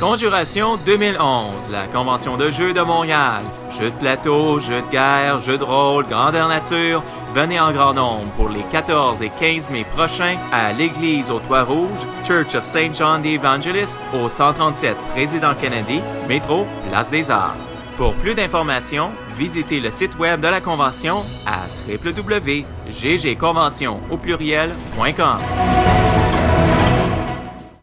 Conjuration 2011, la Convention de jeux de Montréal. Jeux de plateau, jeux de guerre, jeux de rôle, grandeur nature. Venez en grand nombre pour les 14 et 15 mai prochains à l'église au Toit Rouge, Church of St. John the Evangelist, au 137 Président Kennedy, métro Place des Arts. Pour plus d'informations, visitez le site web de la convention à www.ggconvention au pluriel.com.